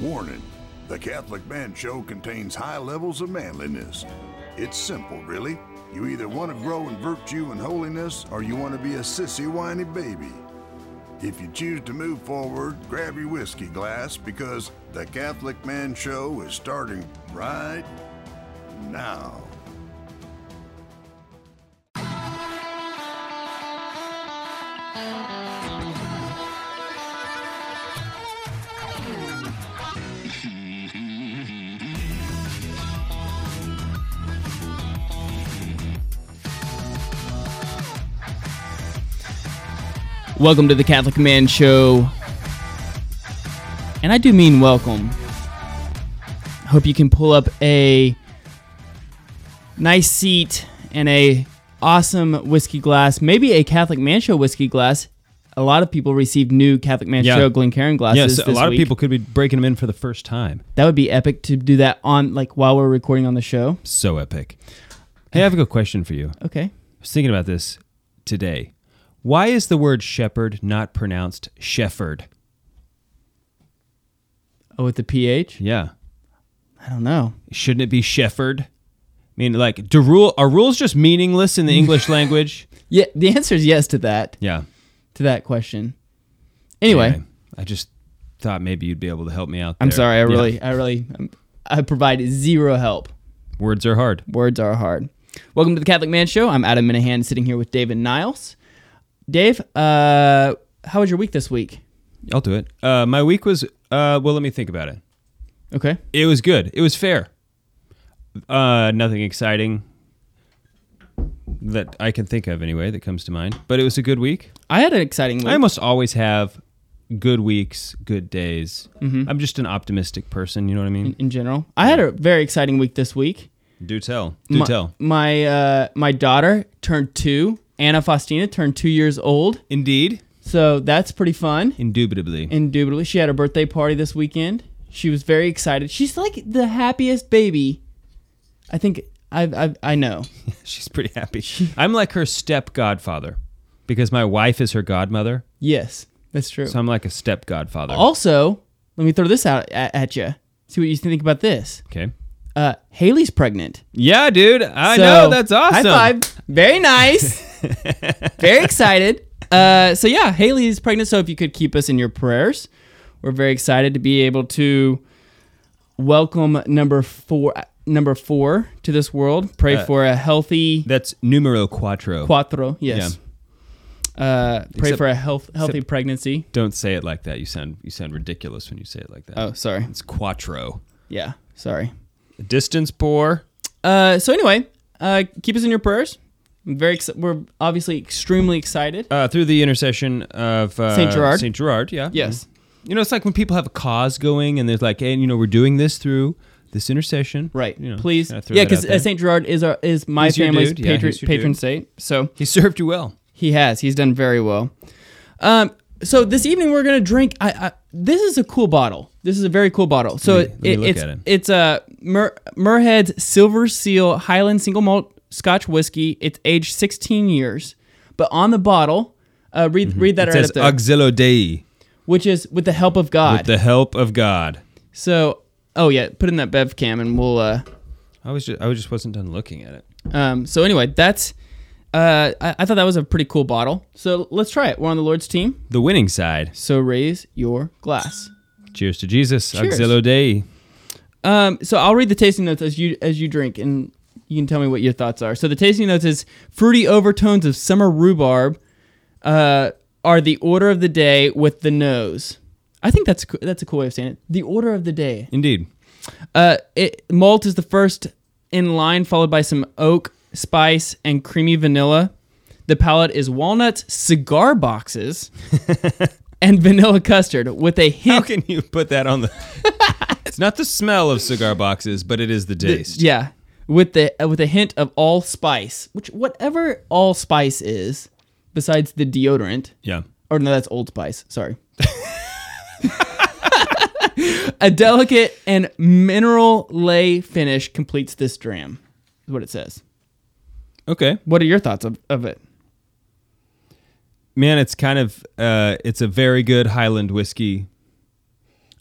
Warning The Catholic Man Show contains high levels of manliness. It's simple, really. You either want to grow in virtue and holiness, or you want to be a sissy, whiny baby. If you choose to move forward, grab your whiskey glass because the Catholic Man Show is starting right now. Welcome to the Catholic Man Show. And I do mean welcome. Hope you can pull up a nice seat and a awesome whiskey glass, maybe a Catholic Man Show whiskey glass. A lot of people received new Catholic Man Yeah. Show Glencairn glasses. Yes, a lot week. of people could be breaking them in for the first time. That would be epic to do that on like while we're recording on the show. So epic. Hey, I have a good question for you. Okay. I was thinking about this today. Why is the word shepherd not pronounced shepherd? Oh, with the PH? Yeah. I don't know. Shouldn't it be shepherd? I mean, like, do rule are rules just meaningless in the English language? Yeah, the answer is yes to that. Yeah. To that question. Anyway, I just thought maybe you'd be able to help me out. I'm sorry. I Yeah. really, I really, um, I provide zero help. words are hard. Words are hard. Welcome to the Catholic Man Show. I'm Adam Minahan, sitting here with David Niles. Dave, uh, how was your week this week? I'll do it. Uh, my week was uh, well. Let me think about it. Okay. It was good. It was fair. Uh, nothing exciting that I can think of anyway that comes to mind. But it was a good week. I had an exciting week. I almost always have good weeks, good days. I'm just an optimistic person. You know what I mean? in general. I had a very exciting week this week. Do tell. Do my, tell. My uh, my daughter turned two. Anna Faustina turned two years old. Indeed. So that's pretty fun. Indubitably. Indubitably, she had a birthday party this weekend. She was very excited. She's like the happiest baby. I think I I I know. She's pretty happy. I'm like her step godfather because my wife is her godmother. Yes, that's true. So I'm like a step godfather. Also, let me throw this out at, at you. See what you think about this. Okay. Uh, Haley's pregnant. Yeah, dude. I So, know. That's awesome. High five. Very nice. very excited. Uh, so yeah, Haley is pregnant. So if you could keep us in your prayers, we're very excited to be able to welcome number four, number four to this world. Pray Uh, for a healthy That's numero quattro. quattro. Yes. Uh, pray Except- for a health, healthy pregnancy. Don't say it like that. You sound you sound ridiculous when you say it like that. Oh, sorry. It's quattro. Yeah, sorry. Distance poor. Uh, so anyway, uh, keep us in your prayers. I'm very ex- we're obviously extremely excited. Uh, through the intercession of uh, Saint Gerard. Saint Gerard, yeah. Yes. You know, it's like when people have a cause going and there's like, and you know, we're doing this through this intercession. Right. You know, Please. Yeah, because uh, St. Gerard is our is my He's family's dude. Yeah, patron, patron saint. So he served you well. he has. He's done very well. Um. So this evening we're gonna drink. I, I this is a cool bottle. This is a very cool bottle. So me- it, it's it. it's a Mer, Muirhead's Silver Seal Highland Single Malt Scotch whiskey. It's aged 16 years, but on the bottle, uh, read read that Mm-hmm. It right says up there, Auxilio Dei which is with the help of God. with the help of God. so oh yeah, put in that bev cam and we'll. uh I was just I was just wasn't done looking at it. Um, so anyway, that's uh, I, I thought that was a pretty cool bottle. So let's try it. We're on the Lord's team. The winning side. So raise your glass. Cheers to Jesus. Cheers. Auxilio Dei. Um, so I'll read the tasting notes as you as you drink, and you can tell me what your thoughts are. So the tasting notes is fruity overtones of summer rhubarb uh, are the order of the day with the nose. I think that's that's a cool way of saying it. The order of the day. Indeed. Uh, it, malt is the first in line, followed by some oak, spice, and creamy vanilla. The palate is walnuts, cigar boxes, and vanilla custard with a How hint. can you put that on the? it's not the smell of cigar boxes, but it is the taste. Yeah, with the uh, with a hint of allspice, which whatever allspice is, besides the deodorant. Yeah. Or no, that's Old Spice. Sorry. a delicate and mineral lay finish completes this dram. Is what it says. Okay. What are your thoughts of, of it? Man, it's kind of uh, it's a very good Highland whiskey.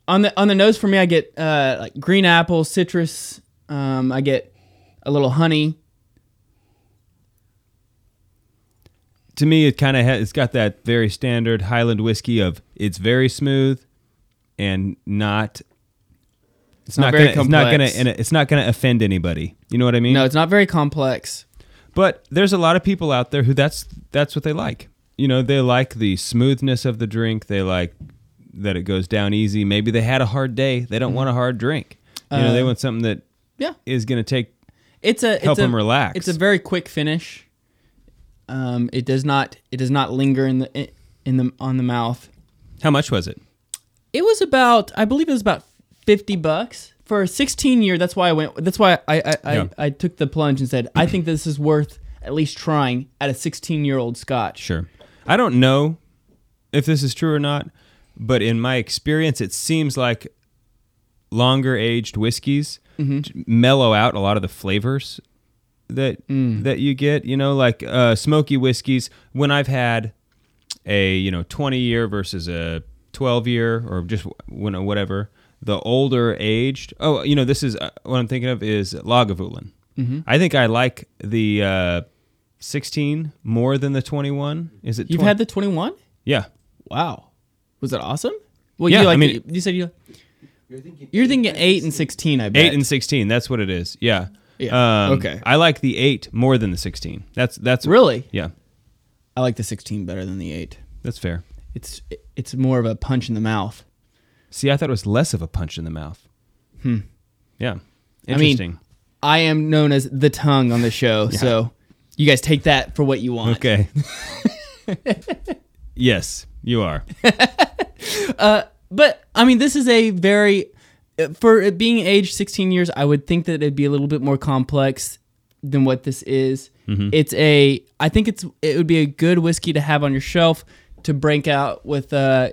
on the on the nose for me, I get uh, like green apple, citrus. Um, I get a little honey. To me, it kind of ha- it's got that very standard Highland whiskey of it's very smooth and not. It's not not, very gonna, it's not gonna and it's not gonna offend anybody. You know what I mean? No, it's not very complex. But there's a lot of people out there who that's that's what they like. You know, they like the smoothness of the drink. They like that it goes down easy. Maybe they had a hard day. They don't want a hard drink. You know, they Mm-hmm. Uh, want something that Yeah, is going to take it's a help it's a, them relax. It's a very quick finish. Um, it does not it does not linger in the in the on the mouth. How much was it? It was about I believe it was about fifty bucks for a sixteen year. That's why I went. That's why I I, I, Yeah. I took the plunge and said I think this is worth at least trying at a sixteen year old Scotch. Sure. I don't know if this is true or not, but in my experience, it seems like longer aged whiskeys Mm-hmm. mellow out a lot of the flavors that Mm. that you get. You know, like uh, smoky whiskeys. When I've had a you know twenty year versus a twelve year or just when whatever, the older aged. Oh, you know, this is uh, what I'm thinking of is Lagavulin. Mm-hmm. I think I like the. Uh, 16 more than the 21 is it You've 20? had the twenty one. yeah Wow, was it awesome? Well, Yeah, you I like mean- you said you. You're thinking, eight and sixteen. I bet. 8 and 16 that's what it is yeah Yeah, um, okay. i like the 8 more than the 16 that's that's really. yeah I like the sixteen better than the eight. that's fair It's it's more of a punch in the mouth. see i thought it was less of a punch in the mouth hmm yeah I mean, interesting I am known as the tongue on the show, so you guys take that for what you want. okay yes you are But I mean, this is a very for it being age 16 years. I would think that it'd be a little bit more complex than what this is. It's a. I think it's it would be a good whiskey to have on your shelf to break out with uh,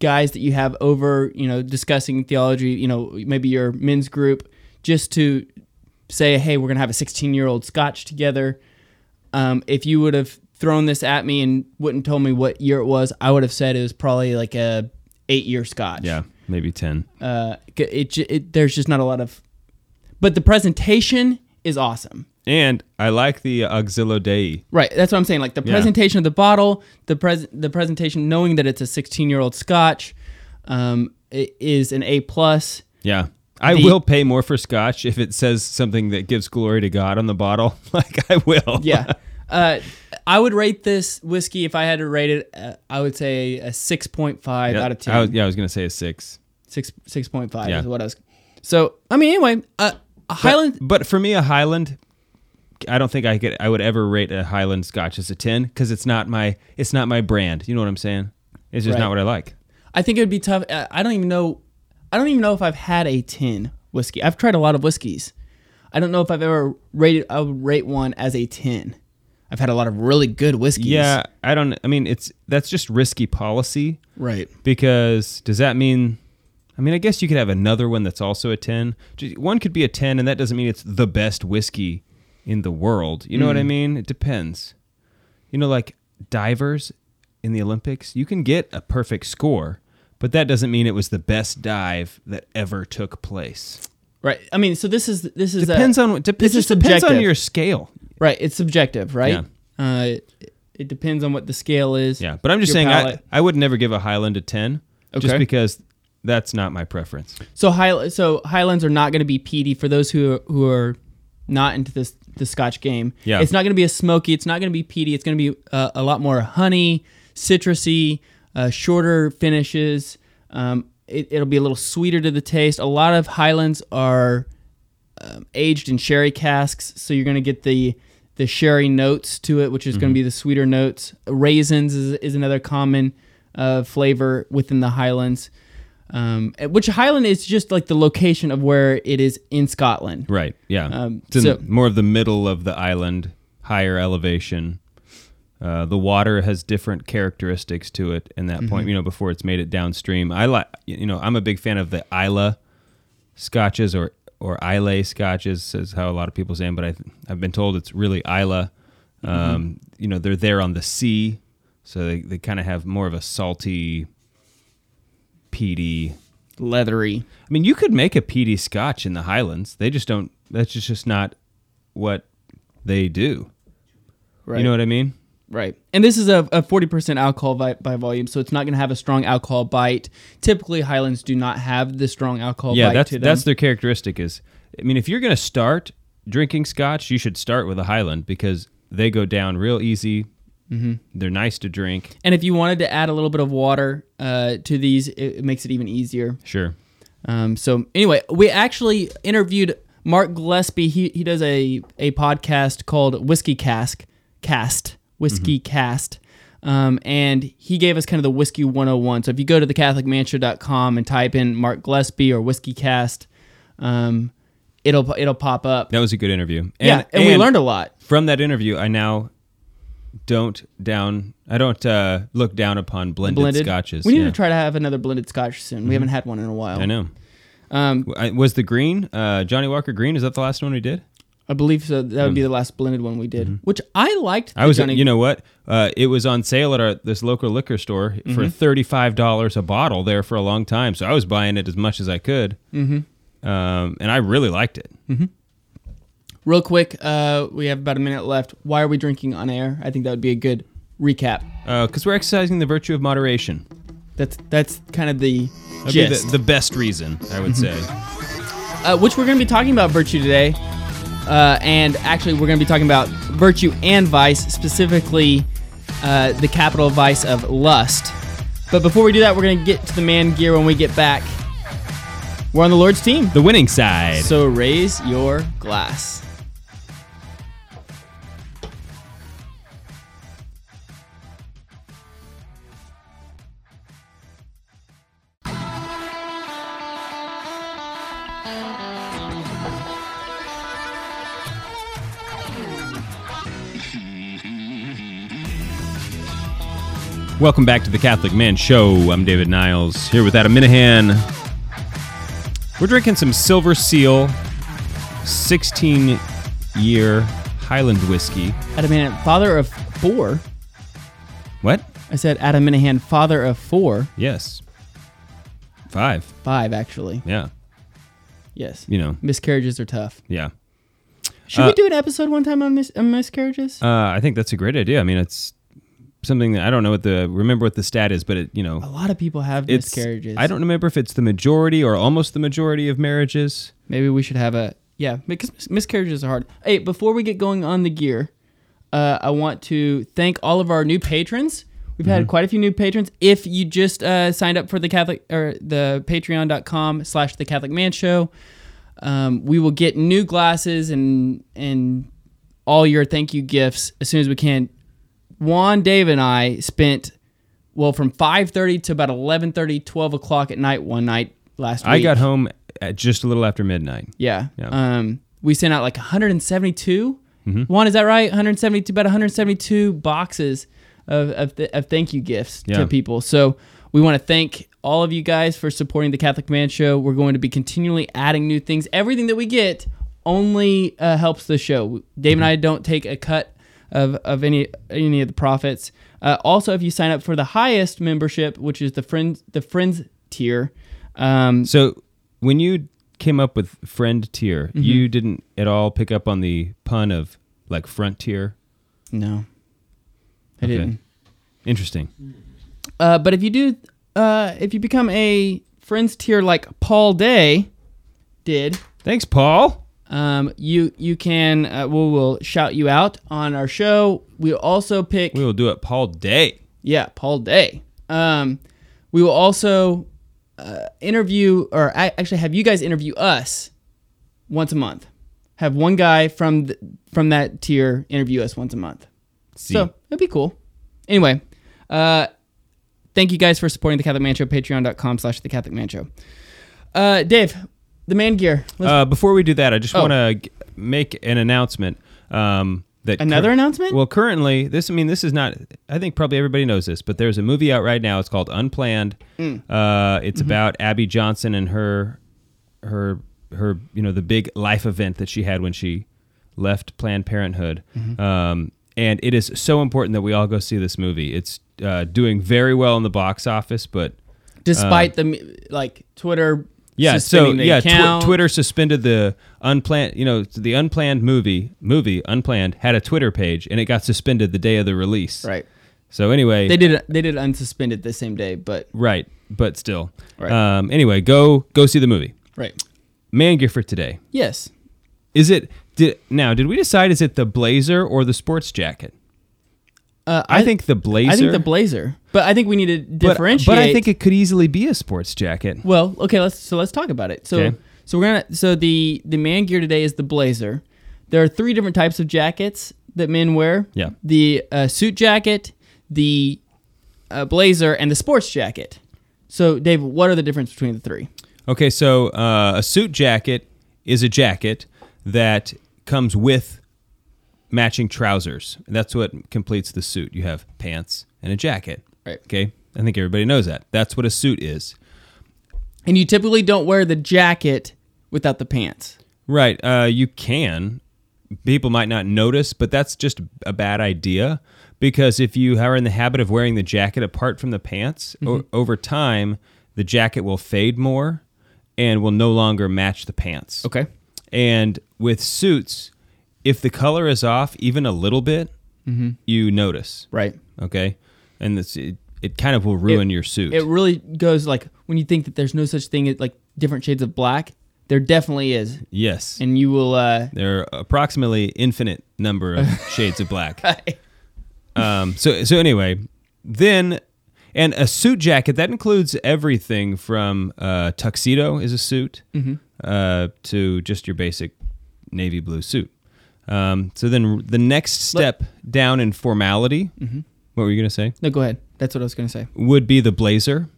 guys that you have over. You know, discussing theology. You know, maybe your men's group, just to say, hey, we're gonna have a 16 year old Scotch together. Um, if you would have thrown this at me and wouldn't told me what year it was, I would have said it was probably like a eight year Scotch. yeah maybe 10 Uh, it, it, it there's just not a lot of, but the presentation is awesome. and i like the auxilio dei Right, that's what I'm saying. Like the Yeah. presentation of the bottle, the pres the presentation, knowing that it's a 16 year old Scotch, um, is an A plus. yeah I The- will pay more for scotch if it says something that gives glory to God on the bottle. Like I will. Yeah. Uh, I would rate this whiskey if I had to rate it. Uh, I would say a 6.5 Yeah, out of 10. I was, yeah, I was gonna say a six. Six six point five Yeah. is what I was. So I mean, anyway, uh, a Highland. But for me, a Highland, I don't think I could. I would ever rate a Highland Scotch as a ten because it's not my. It's not my brand. You know what I'm saying? It's just Right. not what I like. I think it would be tough. uh, I don't even know. I don't even know if I've had a ten whiskey. I've tried a lot of whiskeys. I don't know if I've ever rated. I would rate one as a tin. I've had a lot of really good whiskeys. Yeah, I don't. I mean, it's that's just risky policy Right. because does that mean? I mean, I guess you could have another one that's also a ten. One could be a ten, and that doesn't mean it's the best whiskey in the world. You know what I mm. mean? It depends. You know, like divers in the Olympics, you can get a perfect score, but that doesn't mean it was the best dive that ever took place. Right. I mean, so this is this is Depends a, on dep- this it is just depends on your scale. right. It's subjective, right? Yeah. Uh, it, it depends on what the scale is. Yeah, but I'm just saying I. I would never give a Highland a 10 Okay. just because that's not my preference. So high, so Highlands are not going to be peaty for those who who are not into this the Scotch game. Yeah. it's not going to be a smoky. It's not going to be peaty. It's going to be uh, a lot more honey, citrusy, uh, shorter finishes. Um, it, it'll be a little sweeter to the taste. A lot of Highlands are um, aged in sherry casks, so you're going to get the the sherry notes to it, which is going to be the sweeter notes. Raisins is, is another common uh, flavor within the Highlands. Um, which Highland is just like the location of where it is in Scotland. Right. Yeah. Um, it's in so- more of the middle of the island, higher elevation. Uh, the water has different characteristics to it in that Mm-hmm. point, you know, before it's made it downstream. I like, you know, I'm a big fan of the Isla scotches or, or Islay scotches, is how a lot of people say them, but I, I've been told it's really Isla. Um, Mm-hmm. You know, they're there on the sea, so they, they kind of have more of a salty, peaty leathery. I mean, you could make a peaty Scotch in the Highlands. They just don't. That's just just not what they do. Right. You know what I mean? Right. And this is a, a 40% alcohol by, by volume, so it's not going to have a strong alcohol bite. Typically, Highlands do not have the strong alcohol yeah, bite that's to them. that's their characteristic. Is I mean, if you're going to start drinking Scotch, you should start with a Highland because they go down real easy. Mm-hmm. They're nice to drink. and if you wanted to add a little bit of water uh, to these, it, it makes it even easier. Sure. Um, so anyway, we actually interviewed Mark Gillespie. He he does a a podcast called Whiskey Cask Cast Whiskey Cast. Um, and he gave us kind of the whiskey 101. So if you go to thecatholicmanshow.com and type in Mark Gillespie or Whiskey Cast, um, it'll it'll pop up. That was a good interview. And, yeah, and, we learned a lot. from that interview. I now don't down. I don't uh, look down upon blended, Blended scotches. We need Yeah. Mm-hmm. to try to have another blended scotch soon. We haven't had one in a while. I know. Um, was the green uh, Johnnie Walker Green? Is that the last one we did? I believe so. That would be the last blended one we did, which I liked. Mm-hmm. I was. Johnny- You know what? Uh, it was on sale at our this local liquor store Mm-hmm. for thirty five dollars a bottle there for a long time. So I was buying it as much as I could. Mm-hmm. Um, and I really liked it. Real quick, uh, we have about a minute left. Why are we drinking on air? I think that would be a good recap. because we're exercising the virtue of moderation. That's that's kind of the That'd be the, the best reason, I would say. uh, which we're going to be talking about virtue today. Uh, and actually, we're going to be talking about virtue and vice, specifically uh, the capital vice of lust. But before we do that, we're going to get to the man gear when we get back. We're on the Lord's team. The winning side. So raise your glass. Welcome back to the Catholic Man Show. I'm David Niles here with Adam Minahan. We're drinking some Silver Seal 16 year Highland whiskey. Adam Minahan, father of four. What? I said Adam Minahan, father of four. Yes. Five. Five, actually. Yeah. Yes. You know, Miscarriages are tough. yeah. Should Uh, we do an episode one time on, mis- on miscarriages? Uh, I think that's a great idea. I mean, it's something that I don't know what the remember what the stat is, but it you know a lot of people have miscarriages. I don't remember if it's the majority or almost the majority of marriages. Maybe we should have a yeah because mis- miscarriages are hard. Hey, before we get going on the gear, uh, I want to thank all of our new patrons. We've had quite a few new patrons. If you just uh, signed up for the Catholic or the Patreon.com slash the Catholic Man Show, um, we will get new glasses and and all your thank you gifts as soon as we can. Juan, Dave, and I spent well from 5:30 to about 11:30, 12 o'clock at night one night last week. I got home at just a little after midnight. Yeah. Yeah. Um, we sent out like 172. Mm-hmm. Juan, is that right? 172, about 172 boxes of of, th- of thank you gifts Yeah. to people. So we want to thank all of you guys for supporting the Catholic Man Show. We're going to be continually adding new things. Everything that we get only uh, helps the show. Dave and I don't take a cut of, of any any of the profits. Uh, also, if you sign up for the highest membership, which is the friends the friends tier, um, So when you came up with friend tier, Mm-hmm. you didn't at all pick up on the pun of like frontier. no, I Okay. didn't. Interesting. Uh, but if you do, uh, if you become a friends tier like Paul Day did, Thanks, Paul. Um, you you can uh, we will shout you out on our show. We'll also pick We will do it Paul Day. yeah Paul Day. Um, we will also uh, interview or actually have you guys interview us once a month. Have one guy from th- from that tier interview us once a month. See. So that'd be cool. Anyway, uh, thank you guys for supporting the Catholic Man Show. Patreon.com slash the Catholic Man Show. Uh, Dave, the man gear. Uh, before we do that, I just Oh. want to make an announcement. Um, that Another announcement? Well, currently, this I mean, this is not. I think probably everybody knows this, but there's a movie out right now. It's called Unplanned. Mm. Uh, it's Mm-hmm. about Abby Johnson and her, her, her. You know, the big life event that she had when she left Planned Parenthood. Mm-hmm. Um, and it is so important that we all go see this movie. It's uh, doing very well in the box office, but Despite the like Twitter. Yeah, so yeah, tw- Twitter suspended the unplanned, you know, the unplanned movie, movie unplanned had a Twitter page and it got suspended the day of the release. Right. So anyway, They did. They did unsuspended the same day, but right, but still. Right. Um anyway, go go see the movie. right. Man for today. Yes. Is it did now did we decide is it the blazer or the sports jacket? Uh, I, think the blazer. I think the blazer, but I think we need to but, differentiate. but I think it could easily be a sports jacket. Well, okay, let's so let's talk about it. So Okay. so we're gonna so the the man gear today is the blazer. There are three different types of jackets that men wear. Yeah. The uh, suit jacket, the uh, blazer, and the sports jacket. So Dave, what are the difference between the three? Okay, so uh, a suit jacket is a jacket that comes with matching trousers. That's what completes the suit. You have pants and a jacket. Right. Okay. I think everybody knows that. That's what a suit is. And you typically don't wear the jacket without the pants. Right. Uh, you can. People might not notice, but that's just a bad idea because if you are in the habit of wearing the jacket apart from the pants, o- over time, the jacket will fade more and will no longer match the pants. Okay. And with suits, if the color is off even a little bit, you notice. Right. Okay. And this, it, it kind of will ruin It- your suit. It really goes like when you think that there's no such thing as like different shades of black. There definitely is, yes. and you will. uh there are approximately infinite number of shades of black. Um, so so anyway, then and a suit jacket that includes everything from uh, tuxedo is a suit uh, to just your basic navy blue suit. Um, so then the next step down in formality, what were you gonna say? No, go ahead. That's what I was gonna say. Would be the blazer,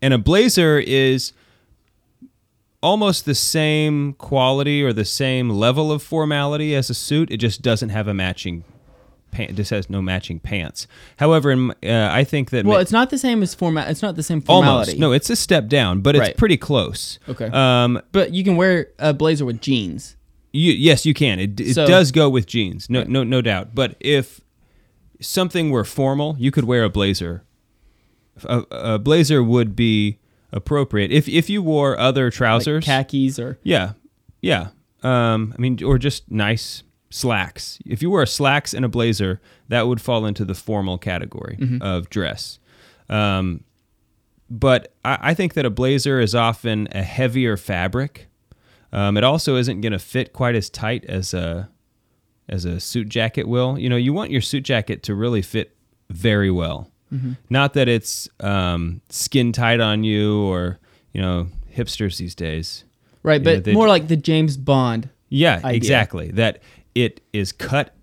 and a blazer is almost the same quality or the same level of formality as a suit. It just doesn't have a matching. Pant, just has no matching pants. However, in, uh, I think that Well, ma- it's not the same as format. It's not the same formality. almost no, it's a step down, but it's Right. pretty close. Okay. Um, but you can wear a blazer with jeans. You, yes, you can. It, it So- does go with jeans, no, no, no doubt. But if something were formal, you could wear a blazer. A, a blazer would be appropriate if if you wore other Like trousers. khakis or yeah, yeah. Um, I mean, or just nice slacks. If you wore slacks and a blazer, that would fall into the formal category of dress. Um, but I, I think that a blazer is often a heavier fabric. Um, it also isn't going to fit quite as tight as a as a suit jacket will. You know, you want your suit jacket to really fit very well. Not that it's um, skin tight on you or you know hipsters these days. right, Yeah, but they more like the James Bond. Yeah, idea. exactly. That it is cut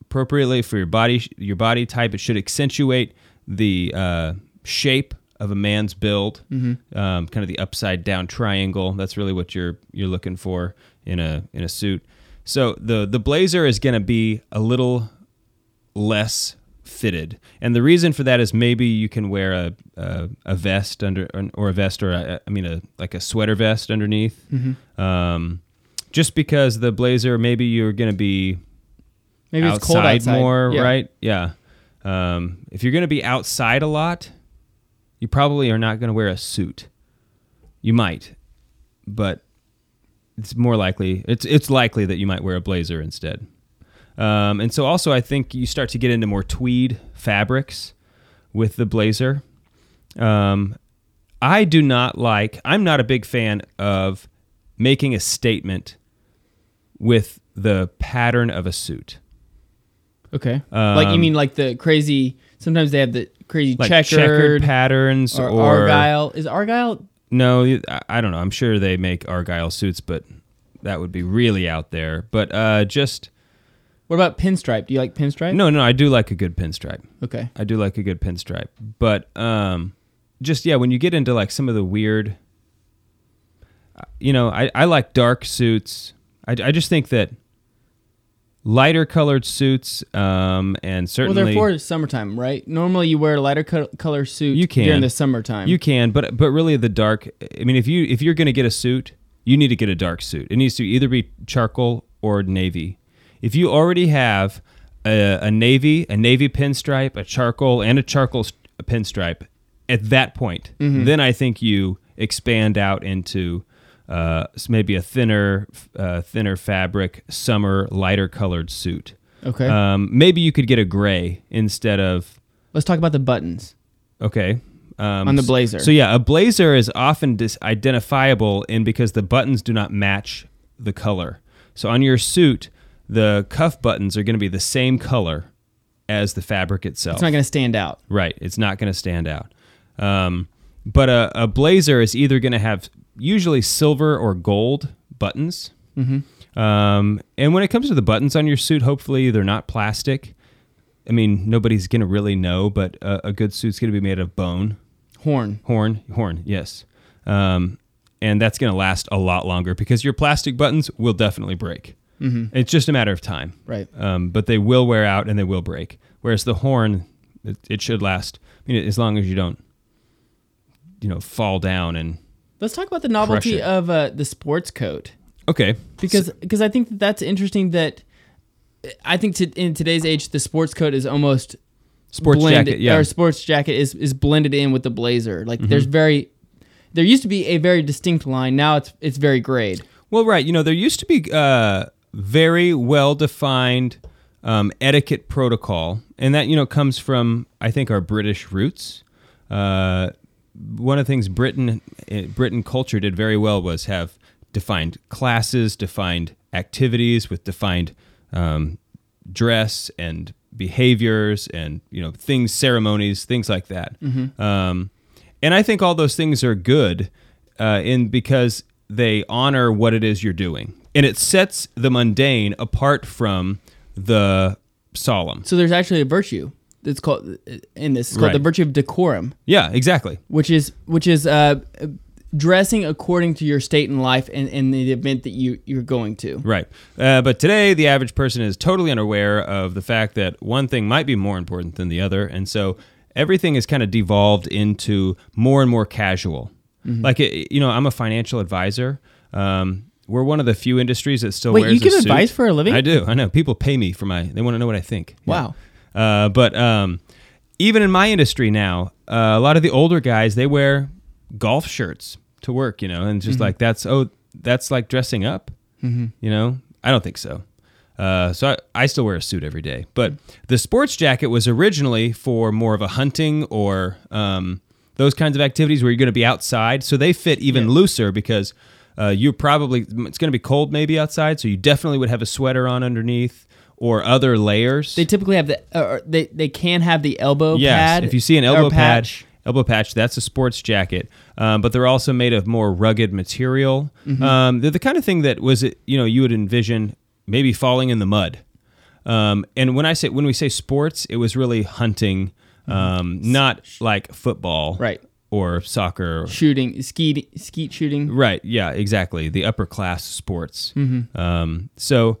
appropriately for your body your body type. It should accentuate the uh, shape of a man's build, Mm-hmm. um, kind of the upside down triangle. That's really what you're you're looking for in a in a suit. So the the blazer is going to be a little less fitted, and the reason for that is maybe you can wear a a, a vest under or a vest or a, I mean a like a sweater vest underneath. Um, just because the blazer, maybe you're going to be Maybe it's cold outside more, Yeah. right? Yeah. Um, if you're going to be outside a lot, you probably are not going to wear a suit. You might, but it's more likely it's it's likely that you might wear a blazer instead. Um, and so also I think you start to get into more tweed fabrics with the blazer. Um, I do not like. I'm not a big fan of making a statement with the pattern of a suit. Okay. like you Um, mean like the crazy? Sometimes they have the crazy Like checkered, checkered, patterns or, or, argyle. Is argyle? No, I- don't know. I'm sure they make argyle suits, but that would be really out there. But uh, just What about pinstripe? Do you like pinstripe? no, no. I do like a good pinstripe. Okay. I do like a good pinstripe. But um, just yeah, when you get into like some of the weird, uh, you know, I, I like dark suits. I, I just think that lighter colored suits um, and Well, certainly they're for summertime, right? Normally, you wear a lighter co- color suit You can. during the summertime. You can, but but really the dark. I mean, if you if you're going to get a suit, you need to get a dark suit. It needs to either be charcoal or navy. If you already have a, a navy, a navy pinstripe, a charcoal, and a charcoal st- pinstripe, at that point, then I think you expand out into uh, maybe a thinner, uh, thinner fabric, summer, lighter colored suit. Okay. Um, maybe you could get a gray instead of Let's talk about the buttons. okay. Um, On the blazer. So yeah, a blazer is often identifiable in because the buttons do not match the color. So on your suit, the cuff buttons are going to be the same color as the fabric itself. It's not going to stand out. Right. It's not going to stand out. Um, but a, a blazer is either going to have usually silver or gold buttons. Mm-hmm. Um, and when it comes to the buttons on your suit, hopefully they're not plastic. I mean, nobody's going to really know, but a, a good suit's going to be made of bone, Horn. horn, horn, yes. Um, and that's going to last a lot longer because your plastic buttons will definitely break. Mm-hmm. It's just a matter of time Right. um, but they will wear out and they will break. Whereas the horn, it, it should last. I mean, as long as you don't, you know, fall down and Let's talk about the novelty of uh, the sports coat okay, because because I think that that's interesting. That I think to, in today's age, the sports coat is almost sports blended, jacket, yeah, Mm-hmm. or sports jacket is is blended in with the blazer. Like there's very there used to be a very distinct line. Now it's it's very grayed. Well, right. You know, there used to be uh, very well defined um, etiquette protocol, and that you know comes from I think our British roots. Uh, one of the things Britain eh, Britain culture did very well was have defined classes, defined activities with defined um, dress and behaviors and you know things, ceremonies, things like that. Um, and I think all those things are good uh, in because they honor what it is you're doing, and it sets the mundane apart from the solemn. So there's actually a virtue that's called in this. It's called Right. the virtue of decorum, Yeah, exactly. which is which is uh, dressing according to your state in life and in the event that you you're going to. Right. Uh, but today, the average person is totally unaware of the fact that one thing might be more important than the other. And so everything is kind of devolved into more and more casual. Mm-hmm. Like, it, you know, I'm a financial advisor. Um, we're one of the few industries that still Wait, wears you give advice for a living? I do. I know. People pay me for my, they want to know what I think. Yeah. Uh, but um, even in my industry now, uh, a lot of the older guys they wear golf shirts to work, you know, and just like that's oh that's like dressing up, mm-hmm. you know. I don't think so. Uh, so I, I still wear a suit every day, but the sports jacket was originally for more of a hunting or um, those kinds of activities where you're going to be outside. So they fit even looser because uh, you're probably it's going to be cold maybe outside, so you definitely would have a sweater on underneath or other layers. They typically have the uh, they they can have the elbow Yes, pad. if you see an elbow pad, patch. elbow patch, that's a sports jacket. Um, but they're also made of more rugged material. Mm-hmm. Um, they're the kind of thing that was, it. you know, you would envision maybe falling in the mud. Um, and when I say when we say sports, it was really hunting, um, not like football, Mm-hmm. Right. or soccer. shooting, skeet, skeet shooting. Right. Yeah. Exactly. The upper class sports. Mm-hmm. Um, so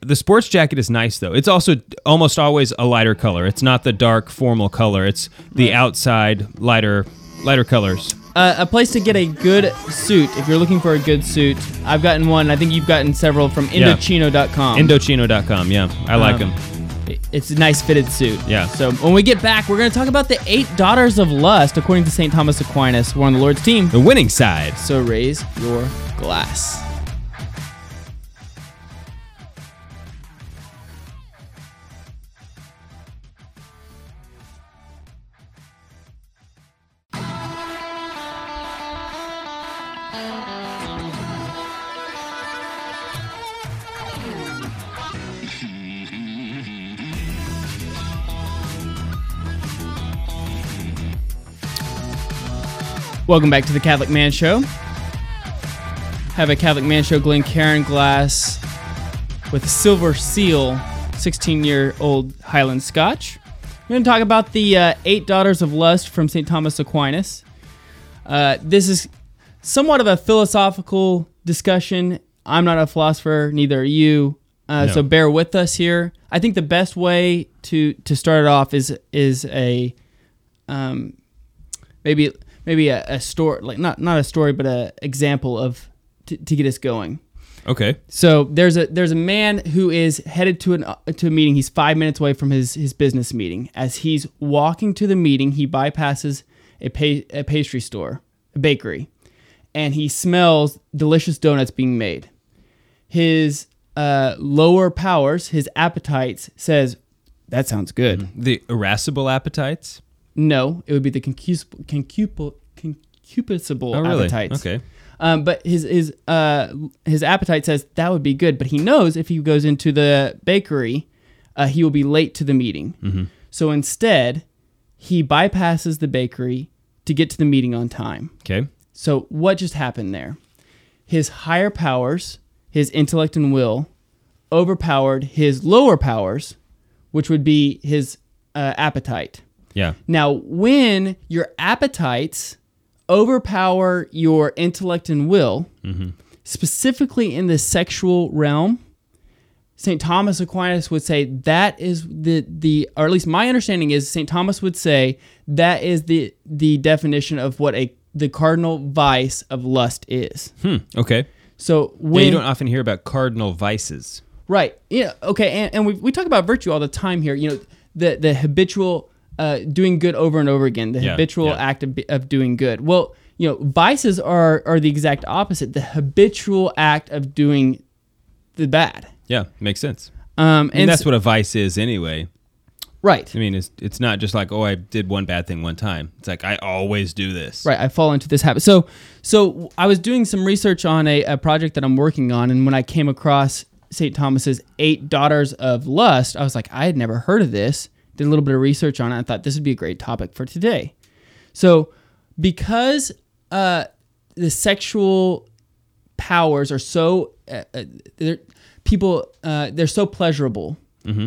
the sports jacket is nice though. It's also almost always a lighter color. It's not the dark formal color. It's the outside lighter lighter colors. Uh, a place to get a good suit if you're looking for a good suit. I've gotten one. I think you've gotten several from. Indochino.com. Indochino.com. Yeah, I like Um, them. It's a nice fitted suit. Yeah. So when we get back, we're going to talk about the eight daughters of lust, according to St. Thomas Aquinas. We're on the Lord's team. The winning side. So raise your glass. Welcome back to the Catholic Man Show. Have a Catholic Man Show Glencairn glass with a silver seal, 16 year old Highland Scotch. We're going to talk about the uh, Eight Daughters of Lust from St. Thomas Aquinas. Uh, this is somewhat of a philosophical discussion. I'm not a philosopher, neither are you. Uh, No. So bear with us here. I think the best way to to start it off is is a um, maybe maybe a, a story like not not a story but a example of to, to get us going. Okay. So there's a there's a man who is headed to an uh, to a meeting. He's five minutes away from his his business meeting. As he's walking to the meeting, he bypasses a pa- a pastry store, a bakery, and he smells delicious donuts being made. His uh, lower powers, his appetites, says that sounds good. The irascible appetites. No, it would be the concupiscible concup- concupiscible Oh, really? appetites. Okay. Um, but his his uh, his appetite says that would be good, but he knows if he goes into the bakery, uh, he will be late to the meeting. Mm-hmm. So instead, he bypasses the bakery to get to the meeting on time. Okay. So what just happened there? His higher powers, his intellect and will, overpowered his lower powers, which would be his uh, appetite. Yeah. Now, when your appetites overpower your intellect and will, specifically in the sexual realm, St. Thomas Aquinas would say that is the the or at least my understanding is St. Thomas would say that is the the definition of what a the cardinal vice of lust is. Hmm. Okay. So Yeah, you don't often hear about cardinal vices. Right. Yeah. Okay. And, and we, we talk about virtue all the time here. You know, the the habitual uh, doing good over and over again, the Yeah, habitual yeah. act of, of doing good. Well, you know, vices are are the exact opposite. The habitual act of doing the bad. Yeah, makes sense. Um, And and that's what a vice is anyway. right. I mean, it's it's not just like oh, I did one bad thing one time. It's like I always do this. Right, I fall into this habit. So, so I was doing some research on a, a project that I'm working on, and when I came across St. Thomas's Eight Daughters of Lust, I was like, I had never heard of this. Did a little bit of research on it. I thought this would be a great topic for today. So, because uh, the sexual powers are so uh, uh, they're, people uh, they're so pleasurable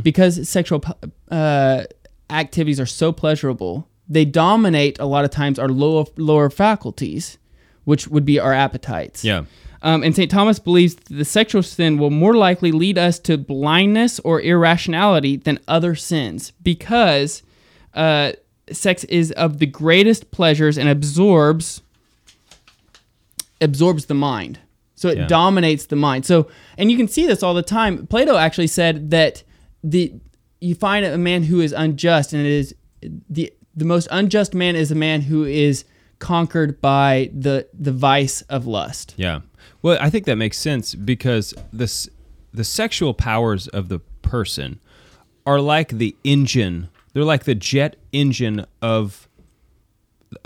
because sexual uh, activities are so pleasurable they dominate a lot of times our lower lower faculties which would be our appetites Yeah. Um, and st thomas believes that the sexual sin will more likely lead us to blindness or irrationality than other sins because uh, sex is of the greatest pleasures and absorbs absorbs the mind. So it Yeah. dominates the mind. So and you can see this all the time. Plato actually said that the you find a man who is unjust and it is the the most unjust man is a man who is conquered by the the vice of lust. Yeah. Well, I think that makes sense because this the sexual powers of the person are like the engine. They're like the jet engine of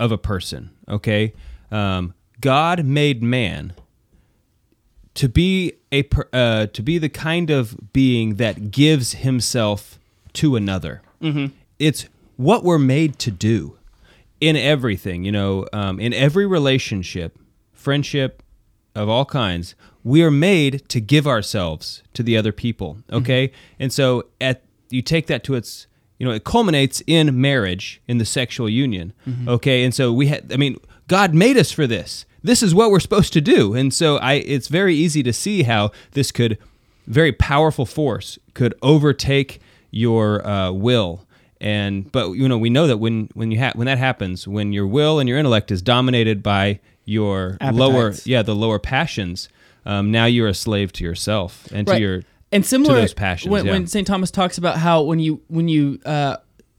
of a person. Okay. Um, God made man to be a uh, to be the kind of being that gives himself to another. Mm-hmm. It's what we're made to do in everything. You know, um, in every relationship, friendship of all kinds, we are made to give ourselves to the other people. Okay, and so at you take that to its you know it culminates in marriage in the sexual union okay? And so we had i mean god made us for this. This is what we're supposed to do. And so i it's very easy to see how this could very powerful force could overtake your uh, will and but you know we know that when when you ha- when that happens when your will and your intellect is dominated by your lower yeah the lower passions um, now you're a slave to yourself and to your and similar those passions, when, yeah. when St. Thomas talks about how when you when you uh,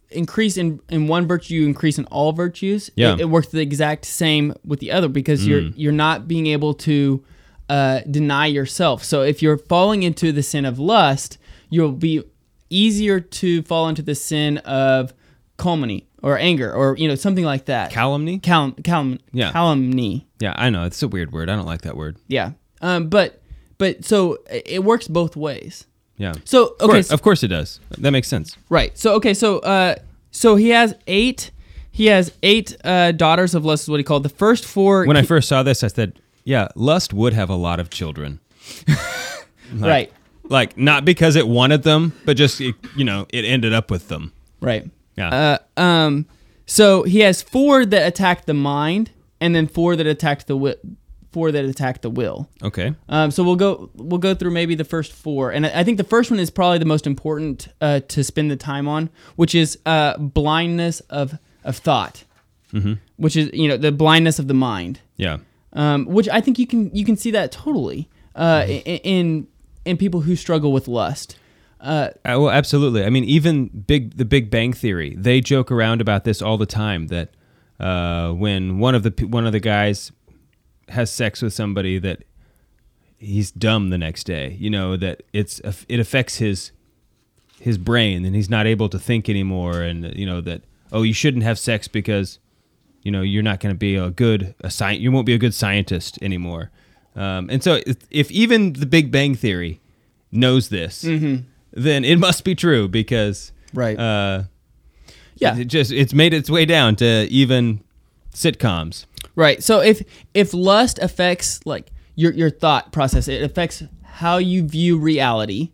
increase in in one virtue, you increase in all virtues. Yeah. it, it works the exact same with the other because you're Mm. you're not being able to uh, deny yourself. So if you're falling into the sin of lust, you'll be easier to fall into the sin of calumny or anger or you know something like that. calumny Calum, calum, Yeah. calumny. yeah i know it's a weird word i don't like that word Yeah. Um, but but so it works both ways. yeah So Of okay, course, so- of course it does. That makes sense. Right. So okay. So uh, so he has eight. He has eight uh, daughters of lust. Is what he called the first four. When I first saw this, I said, "Yeah, lust would have a lot of children." Like- right. Like not because it wanted them, but just it, you know, it ended up with them. Right. Yeah. Uh, um. So he has four that attack the mind, and then four that attack the wi- four that attack the will. okay. Um, so we'll go we'll go through maybe the first four, and I I think the first one is probably the most important uh, to spend the time on, which is uh, blindness of of thought, mm-hmm. which is you know the blindness of the mind. Yeah. um, which I think you can you can see that totally. uh, i- in in people who struggle with lust. Uh, well, absolutely. I mean, even big the Big Bang Theory, they joke around about this all the time. That uh, when one of the one of the guys has sex with somebody, that he's dumb the next day. You know that it's it affects his his brain, and he's not able to think anymore. And you know that oh, you shouldn't have sex because you know you're not going to be a good a sci- you won't be a good scientist anymore. Um, and so if, if even the Big Bang Theory knows this, then it must be true because Right. Uh, yeah. it just it's made its way down to even sitcoms. Right. So if if lust affects like your your thought process, it affects how you view reality.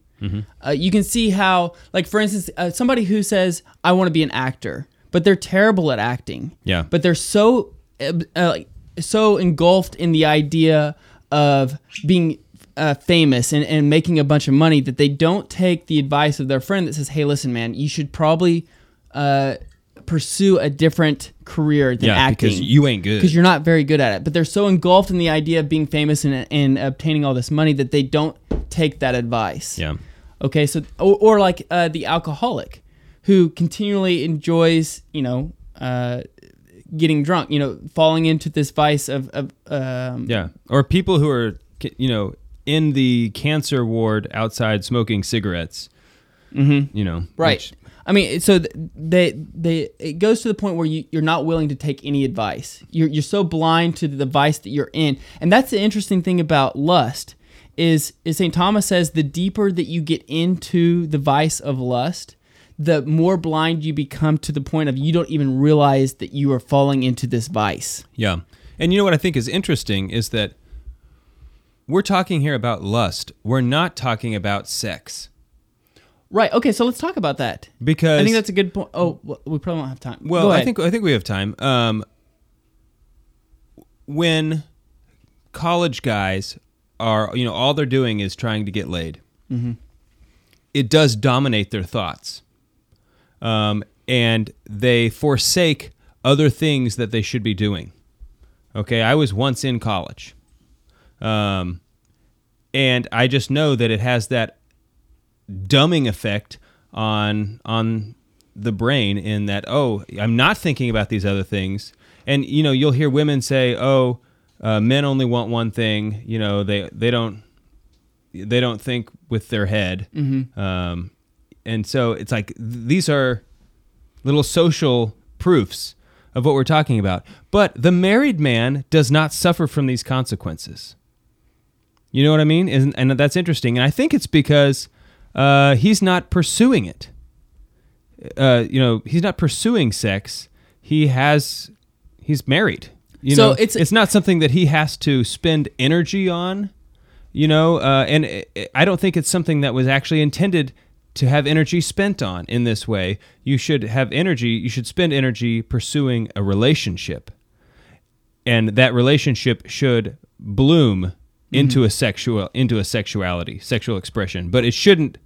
Uh, you can see how, like for instance, uh, somebody who says, "I want to be an actor," but they're terrible at acting. Yeah. But they're so uh, uh, so engulfed in the idea of being uh, famous and, and making a bunch of money that they don't take the advice of their friend that says, "Hey, listen, man, you should probably." Uh, pursue a different career than Yeah, acting because you ain't good. because you're not very good at it. But they're so engulfed in the idea of being famous and, and obtaining all this money that they don't take that advice. Yeah. Okay, so or, or like uh, the alcoholic who continually enjoys, you know, uh, getting drunk, you know, falling into this vice of, of um, Yeah. Or people who are you know in the cancer ward outside smoking cigarettes. Mm-hmm. You know. right. which- I mean, so they they it goes to the point where you, you're not willing to take any advice. You're you're so blind to the vice that you're in, and that's the interesting thing about lust is is Saint Thomas says the deeper that you get into the vice of lust, the more blind you become to the point of you don't even realize that you are falling into this vice. Yeah. And you know what I think is interesting is that we're talking here about lust. We're not talking about sex. Right. Okay. So let's talk about that. Because I think that's a good point. Oh, we probably won't have time. Well, I think I think we have time. Um, when college guys are, you know, all they're doing is trying to get laid. It does dominate their thoughts, um, and they forsake other things that they should be doing. Okay, I was once in college, um, and I just know that it has that dumbing effect on on the brain in that oh i'm not thinking about these other things. And you know you'll hear women say oh uh, men only want one thing you know they they don't they don't think with their head. Um, and so it's like these are little social proofs of what we're talking about but the married man does not suffer from these consequences you know what I mean? And, and that's interesting. And I think it's because uh, he's not pursuing it. Uh, you know, he's not pursuing sex. He has, he's married. You So know, it's- it's not something that he has to spend energy on. You know, uh, and i I don't think it's something that was actually intended to have energy spent on in this way. You should have energy. You should spend energy pursuing a relationship and that relationship should bloom mm-hmm. into a sexual into a sexuality sexual expression but it shouldn't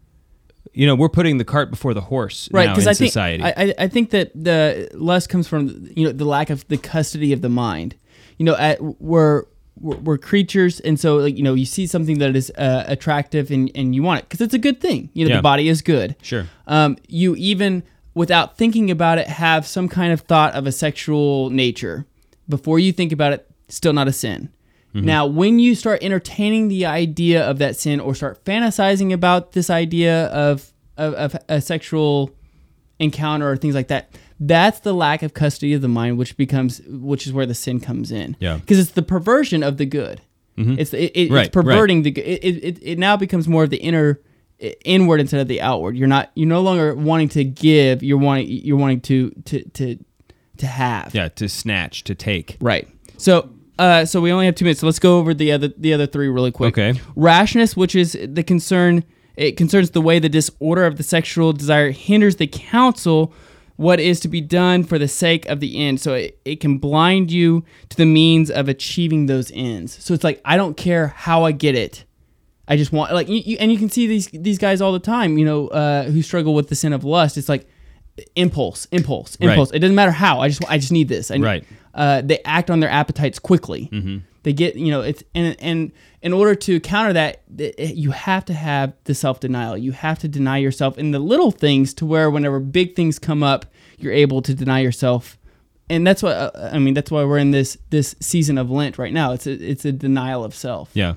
you know we're putting the cart before the horse right now because in I think society I, I I think that the lust comes from you know the lack of the custody of the mind. You know, at, we're we're we're creatures, and so like you know you see something that is uh, attractive and and you want it because it's a good thing. You know, Yeah. the body is good. Sure. Um, you even without thinking about it have some kind of thought of a sexual nature before you think about it. Still not a sin. Now, when you start entertaining the idea of that sin or start fantasizing about this idea of, of, of a sexual encounter or things like that, that's the lack of custody of the mind, which becomes, which is where the sin comes in. Yeah. Because it's the perversion of the good. It's it, it, Right, it's perverting the good. It, it, it now becomes more of the inner, inward instead of the outward. You're not. You're no longer wanting to give. You're wanting. You're wanting to to to to have. yeah to snatch to take Right. So, uh, so we only have two minutes. So let's go over the other the other three really quick. Okay. Rashness, which is the concern. It concerns the way the disorder of the sexual desire hinders the counsel what is to be done for the sake of the end. So it, it can blind you to the means of achieving those ends. So it's like I don't care how I get it. I just want like you, you and you can see these these guys all the time. You know, uh, who struggle with the sin of lust. It's like impulse, impulse, Right. impulse. It doesn't matter how. I just I just need this. I Right. Uh, they act on their appetites quickly. They get you know it's and and in order to counter that, th- you have to have the self denial. You have to deny yourself in the little things to where whenever big things come up, you're able to deny yourself. And that's what uh, I mean. That's why we're in this this season of Lent right now. It's a it's a denial of self. Yeah.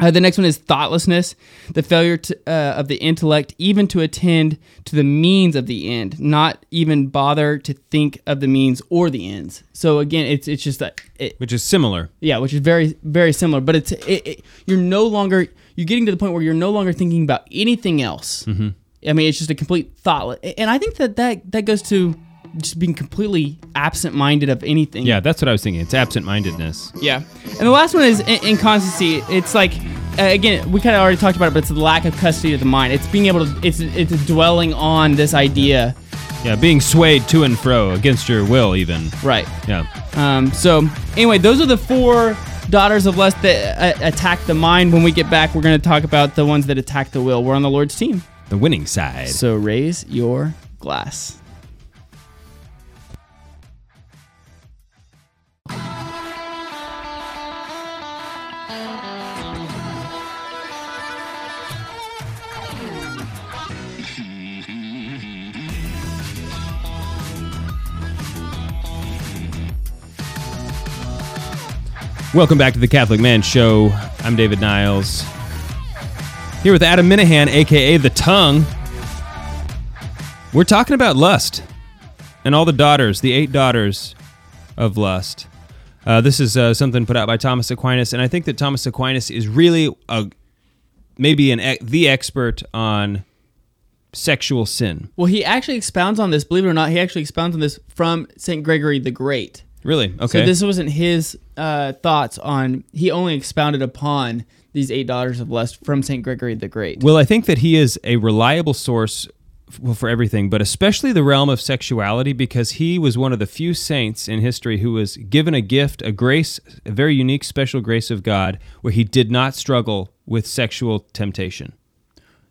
Uh, the next one is thoughtlessness, the failure to, uh, of the intellect even to attend to the means of the end, not even bother to think of the means or the ends. So again, it's it's just that it, Which is similar. yeah, which is very very similar. But it's it, it, you're no longer you're getting to the point where you're no longer thinking about anything else. Mm-hmm. I mean, it's just a complete thought, and I think that that that goes to just being completely absent-minded of anything. Yeah, that's what I was thinking. It's absent mindedness. Yeah. And the last one is in- inconstancy. It's like uh, again, we kind of already talked about it, but it's the lack of custody of the mind. It's being able to it's it's dwelling on this idea. Yeah, being swayed to and fro against your will, even. Right. Yeah. Um, so anyway, those are the four daughters of lust that uh, attack the mind. When we get back, we're going to talk about the ones that attack the will. We're on the Lord's team. The winning side. So raise your glass. Welcome back to the Catholic Man Show. I'm David Niles. Here with Adam Minihan, aka The Tongue. We're talking about lust and all the daughters, the eight daughters of lust. Uh, this is uh, something put out by Thomas Aquinas, and I think that Thomas Aquinas is really a, maybe an the expert on sexual sin. Well, he actually expounds on this. Believe it or not, he actually expounds on this from Saint Gregory the Great. Really? Okay. So this wasn't his uh, thoughts on. He only expounded upon these eight daughters of lust from Saint Gregory the Great. Well, I think that he is a reliable source well, for everything, but especially the realm of sexuality, because he was one of the few saints in history who was given a gift, a grace, a very unique, special grace of God, where he did not struggle with sexual temptation.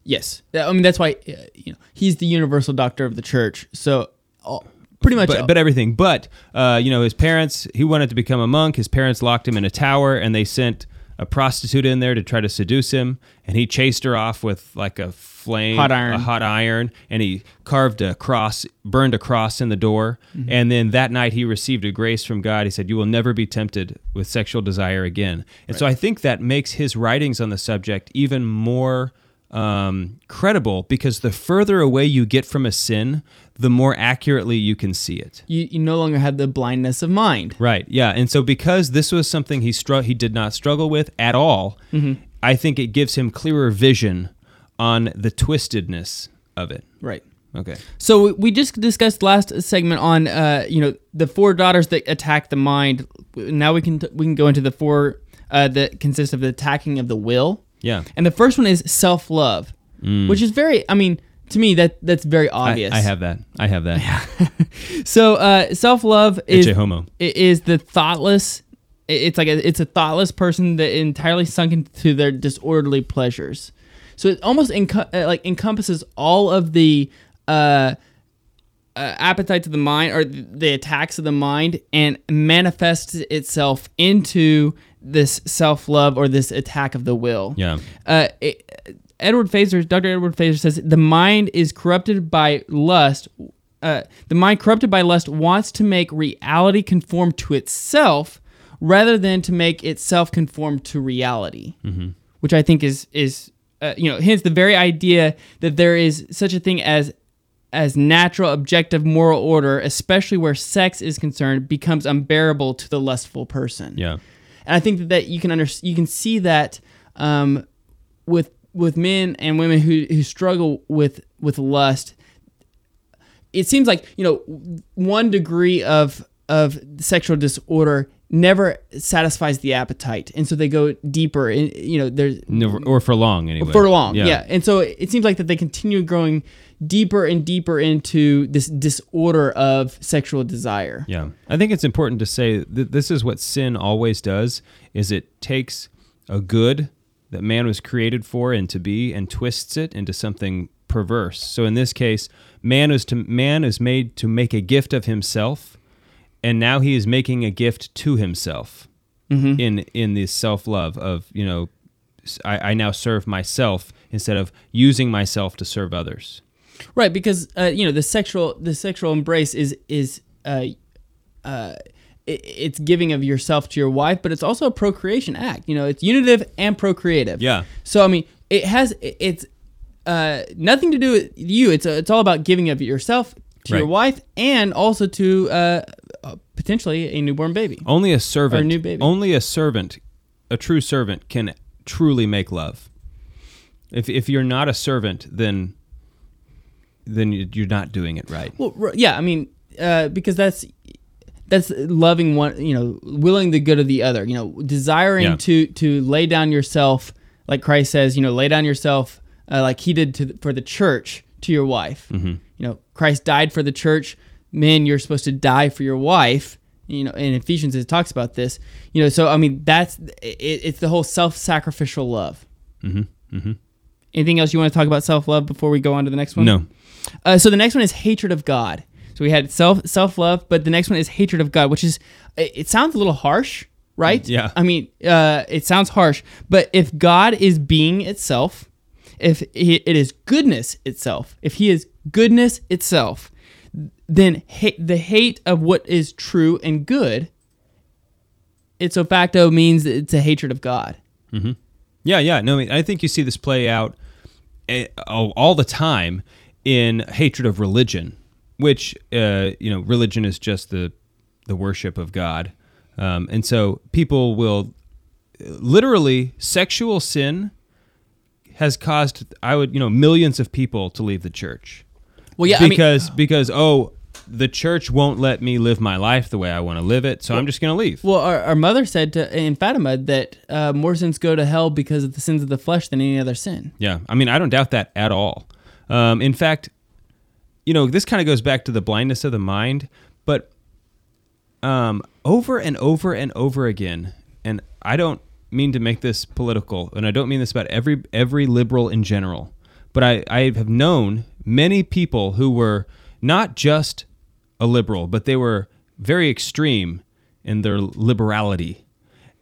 Yes, I mean that's why uh, you know he's the universal doctor of the church. So all, pretty much, But, but everything. But uh, you know, his parents. He wanted to become a monk. His parents locked him in a tower, and they sent a prostitute in there to try to seduce him. And he chased her off with like a flame, Hot iron. a hot iron, and he carved a cross, burned a cross in the door. Mm-hmm. And then that night, he received a grace from God. He said, "You will never be tempted with sexual desire again." And so I think that makes his writings on the subject even more um, credible because the further away you get from a sin, the more accurately you can see it. you, you no longer have the blindness of mind. Right. Yeah. And so because this was something he str- he did not struggle with at all, I think it gives him clearer vision on the twistedness of it. Right. Okay. So we- we just discussed last segment on uh, you know the four daughters that attack the mind. Now we can t- we can go into the four uh, that consist of the attacking of the will. Yeah. And the first one is self love, which is very. I mean, to me that that's very obvious. I have that. I have that. Yeah. So uh, self love is Ecce homo. it is the thoughtless. It's like a, it's a thoughtless person that entirely sunk into their disorderly pleasures. So it almost enco- uh, like encompasses all of the uh, uh, appetites of the mind or the attacks of the mind and manifests itself into this self love or this attack of the will. Yeah. Uh, it, Edward Feser, Dr. Edward Feser says the mind is corrupted by lust. Uh, the mind corrupted by lust wants to make reality conform to itself rather than to make itself conform to reality, which I think is is uh, you know hence the very idea that there is such a thing as as natural objective moral order, especially where sex is concerned, becomes unbearable to the lustful person. Yeah. And I think that, you can under, you can see that um, with with men and women who, who struggle with with lust. It seems like you know one degree of of sexual disorder never satisfies the appetite, and so they go deeper. And you know, there's No, or for long anyway. for long, yeah. And so it seems like that they continue growing deeper and deeper into this disorder of sexual desire. Yeah. I think it's important to say that this is what sin always does is it takes a good that man was created for and to be and twists it into something perverse. So in this case, man is to man is made to make a gift of himself and now he is making a gift to himself. in in this self love of you know I, I, now serve myself instead of using myself to serve others. Right, because uh, you know the sexual the sexual embrace is is uh, uh, it's giving of yourself to your wife, but it's also a procreation act. You know, it's unitive and procreative. Yeah. So I mean, it has it's uh, nothing to do with you. It's it's all about giving of yourself to your wife and also to uh, uh, potentially a newborn baby. Only a servant, A new baby. only a servant, a true servant can truly make love. If if you're not a servant, then then you- you're not doing it right. Well, yeah, I mean, uh, because that's that's loving one, you know, willing the good of the other, you know, desiring Yeah. to to lay down yourself, like Christ says, you know, lay down yourself, uh, like He did to for the church to your wife. Mm-hmm. You know, Christ died for the church. Men, you're supposed to die for your wife. You know, in Ephesians it talks about this. You know, so I mean, that's it, it's the whole self-sacrificial love. Mm-hmm. Mm-hmm. Anything else you want to talk about self-love before we go on to the next one? No. Uh, so the next one is hatred of God. So we had self self love, but the next one is hatred of God, which is it, it sounds a little harsh, right? Yeah. I mean, uh, it sounds harsh, but if God is being itself, if he, it is goodness itself, if He is goodness itself, then the hate of what is true and good, ipso facto means it's a hatred of God. Yeah, yeah. No, I, think you see this play out eh, all all the time in hatred of religion, which uh, you know, religion is just the the worship of God, um, and so people will literally sexual sin has caused I would you know millions of people to leave the church Well, yeah, I mean, because because oh the church won't let me live my life the way I want to live it, so I'm just going to leave. Well, our, our mother said to, in Fatima that uh, more sins go to hell because of the sins of the flesh than any other sin. Yeah, I mean, I don't doubt that at all. Um, in fact, you know, this kind of goes back to the blindness of the mind, but um, over and over and over again, and I don't mean to make this political, and I don't mean this about every every liberal in general, but I, I have known many people who were not just a liberal, but they were very extreme in their liberality.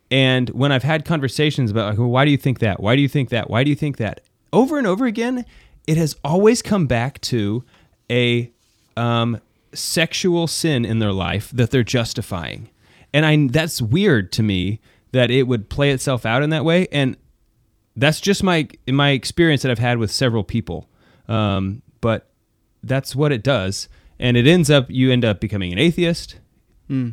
And when I've had conversations about, like, well, why do you think that? Why do you think that? Why do you think that? Over and over again, it has always come back to a um, sexual sin in their life that they're justifying. And I that's weird to me that it would play itself out in that way. And that's just my my experience that I've had with several people. Um, but that's what it does, and it ends up you end up becoming an atheist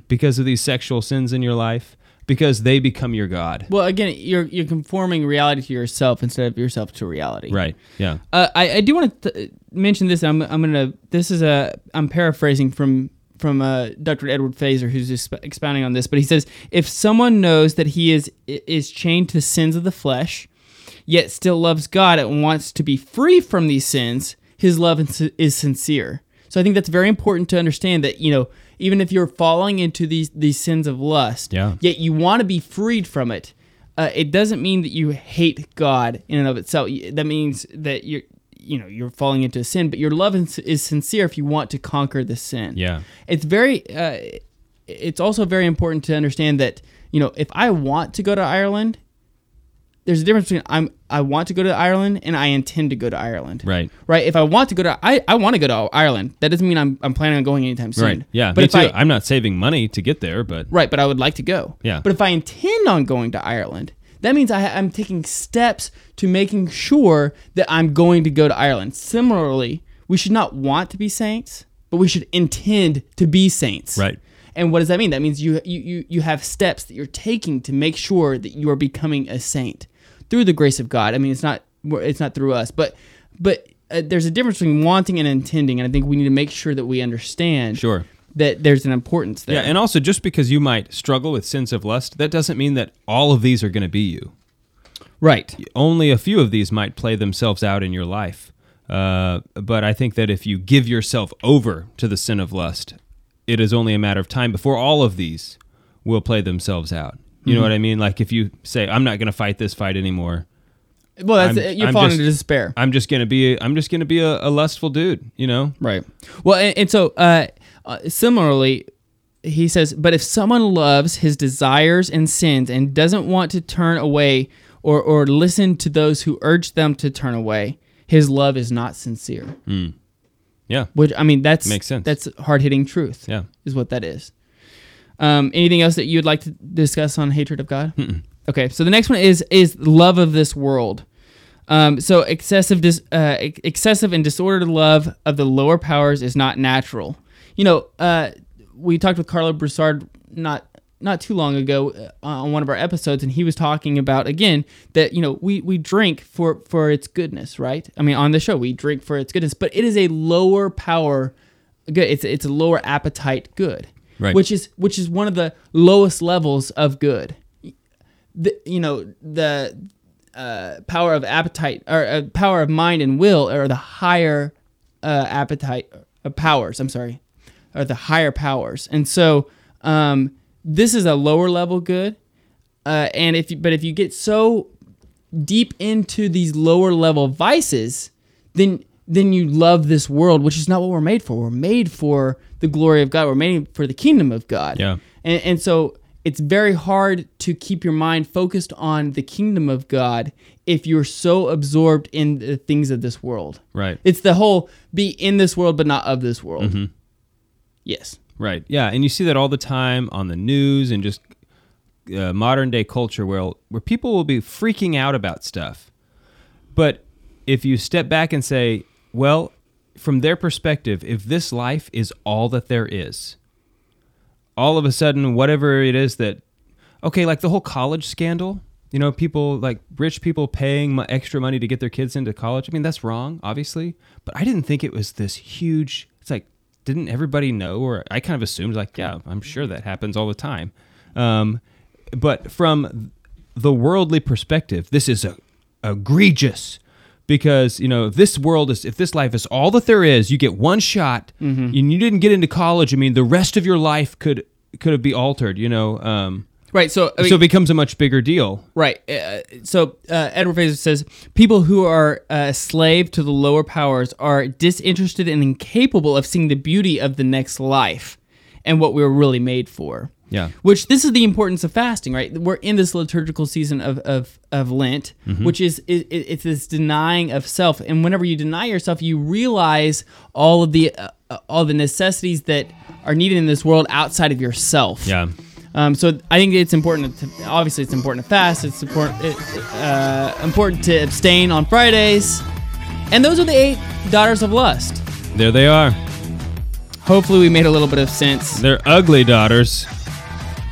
because of these sexual sins in your life because they become your god. Well, again, you're you're conforming reality to yourself instead of yourself to reality. Right. Yeah. Uh, I, I do want to mention this. I'm I'm gonna. This is a. I'm paraphrasing from from uh, Dr. Edward Feser, who's exp- expounding on this. But he says, if someone knows that he is is chained to sins of the flesh, yet still loves God and wants to be free from these sins, his love is sincere. So I think that's very important to understand that you know even if you're falling into these these sins of lust, Yeah. yet you want to be freed from it. Uh, it doesn't mean that you hate God in and of itself. That means that you're you know you're falling into a sin, but your love is, is sincere if you want to conquer the sin. Yeah. it's very. Uh, it's also very important to understand that you know if I want to go to Ireland, there's a difference between I'm I want to go to Ireland and I intend to go to Ireland. Right. Right. If I want to go to I, I want to go to Ireland. That doesn't mean I'm I'm planning on going anytime soon. Right. Yeah. But me if too. I am not saving money to get there, but Right, but I would like to go. Yeah. But if I intend on going to Ireland, that means I, I'm taking steps to making sure that I'm going to go to Ireland. Similarly, we should not want to be saints, but we should intend to be saints. Right. And what does that mean? That means you you you, you have steps that you're taking to make sure that you are becoming a saint through the grace of God. I mean, it's not it's not through us, but but uh, there's a difference between wanting and intending, and I think we need to make sure that we understand Sure. that there's an importance there. yeah. And also, just because you might struggle with sins of lust, that doesn't mean that all of these are going to be you. right. Only a few of these might play themselves out in your life. Uh, but I think that if you give yourself over to the sin of lust, it is only a matter of time before all of these will play themselves out. You know what I mean? Like if you say, "I'm not going to fight this fight anymore," Well, that's I'm- you're I'm falling just- into despair. I'm just going to be, I'm just going to be a, a lustful dude. You know? Right. Well, and, and so uh, uh, similarly, he says, but if someone loves his desires and sins and doesn't want to turn away or, or listen to those who urge them to turn away, his love is not sincere. Yeah. Which I mean, that's Makes sense. That's hard hitting truth. Yeah. is what that is. Um, anything else that you would like to discuss on hatred of God? Okay, so the next one is is love of this world. Um, so excessive dis, uh, excessive and disordered love of the lower powers is not natural. You know, uh, we talked with Karlo Broussard not not too long ago uh, on one of our episodes, and he was talking about again that you know we we drink for for its goodness, right? I mean, on the show we drink for its goodness, but it is a lower power good. It's it's a lower appetite good, Right. Which is which is one of the lowest levels of good. The, you know the uh, power of appetite or uh, power of mind and will are the higher uh, appetite uh, powers. I'm sorry, are the higher powers, and so um, this is a lower level good. Uh, and if you, but if you get so deep into these lower level vices, then then you love this world, which is not what we're made for. We're made for the glory of God. We're made for the kingdom of God. Yeah. And, and so it's very hard to keep your mind focused on the kingdom of God if you're so absorbed in the things of this world. Right. It's the whole be in this world but not of this world. Yes. Right. Yeah, and you see that all the time on the news and just uh, modern day culture where where people will be freaking out about stuff. But if you step back and say, well, from their perspective, if this life is all that there is, all of a sudden whatever it is that okay, like the whole college scandal, you know, people like rich people paying extra money to get their kids into college. I mean, that's wrong, obviously, but I didn't think it was this huge. It's like, didn't everybody know? Or I kind of assumed, like, yeah, I'm sure that happens all the time. Um, but from the worldly perspective, this is a, egregious because you know if this world is if this life is all that there is you get one shot and you didn't get into college i mean the rest of your life could could have be altered you know um, Right. So, I mean, so it becomes a much bigger deal Right. Uh, so uh, Edward Feser says people who are uh, slave to the lower powers are disinterested and incapable of seeing the beauty of the next life and what we were really made for. Yeah. Which this is the importance of fasting, right? We're in this liturgical season of of, of Lent, which is it, it- it's this denying of self, and whenever you deny yourself, you realize all of the uh, uh, all the necessities that are needed in this world outside of yourself. yeah Um, so I think it's important to obviously it's important to fast. It's important it, uh, important to abstain on Fridays, and those are the eight daughters of lust. there they are Hopefully, we made a little bit of sense. they're ugly daughters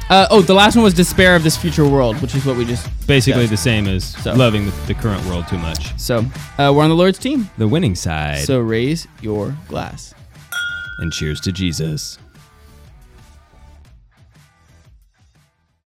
Uh, oh, the last one was despair of this future world, which is what we just basically the same as So- loving the, the current world too much. So uh, we're on the Lord's team. the winning side. So raise your glass. and cheers to jesus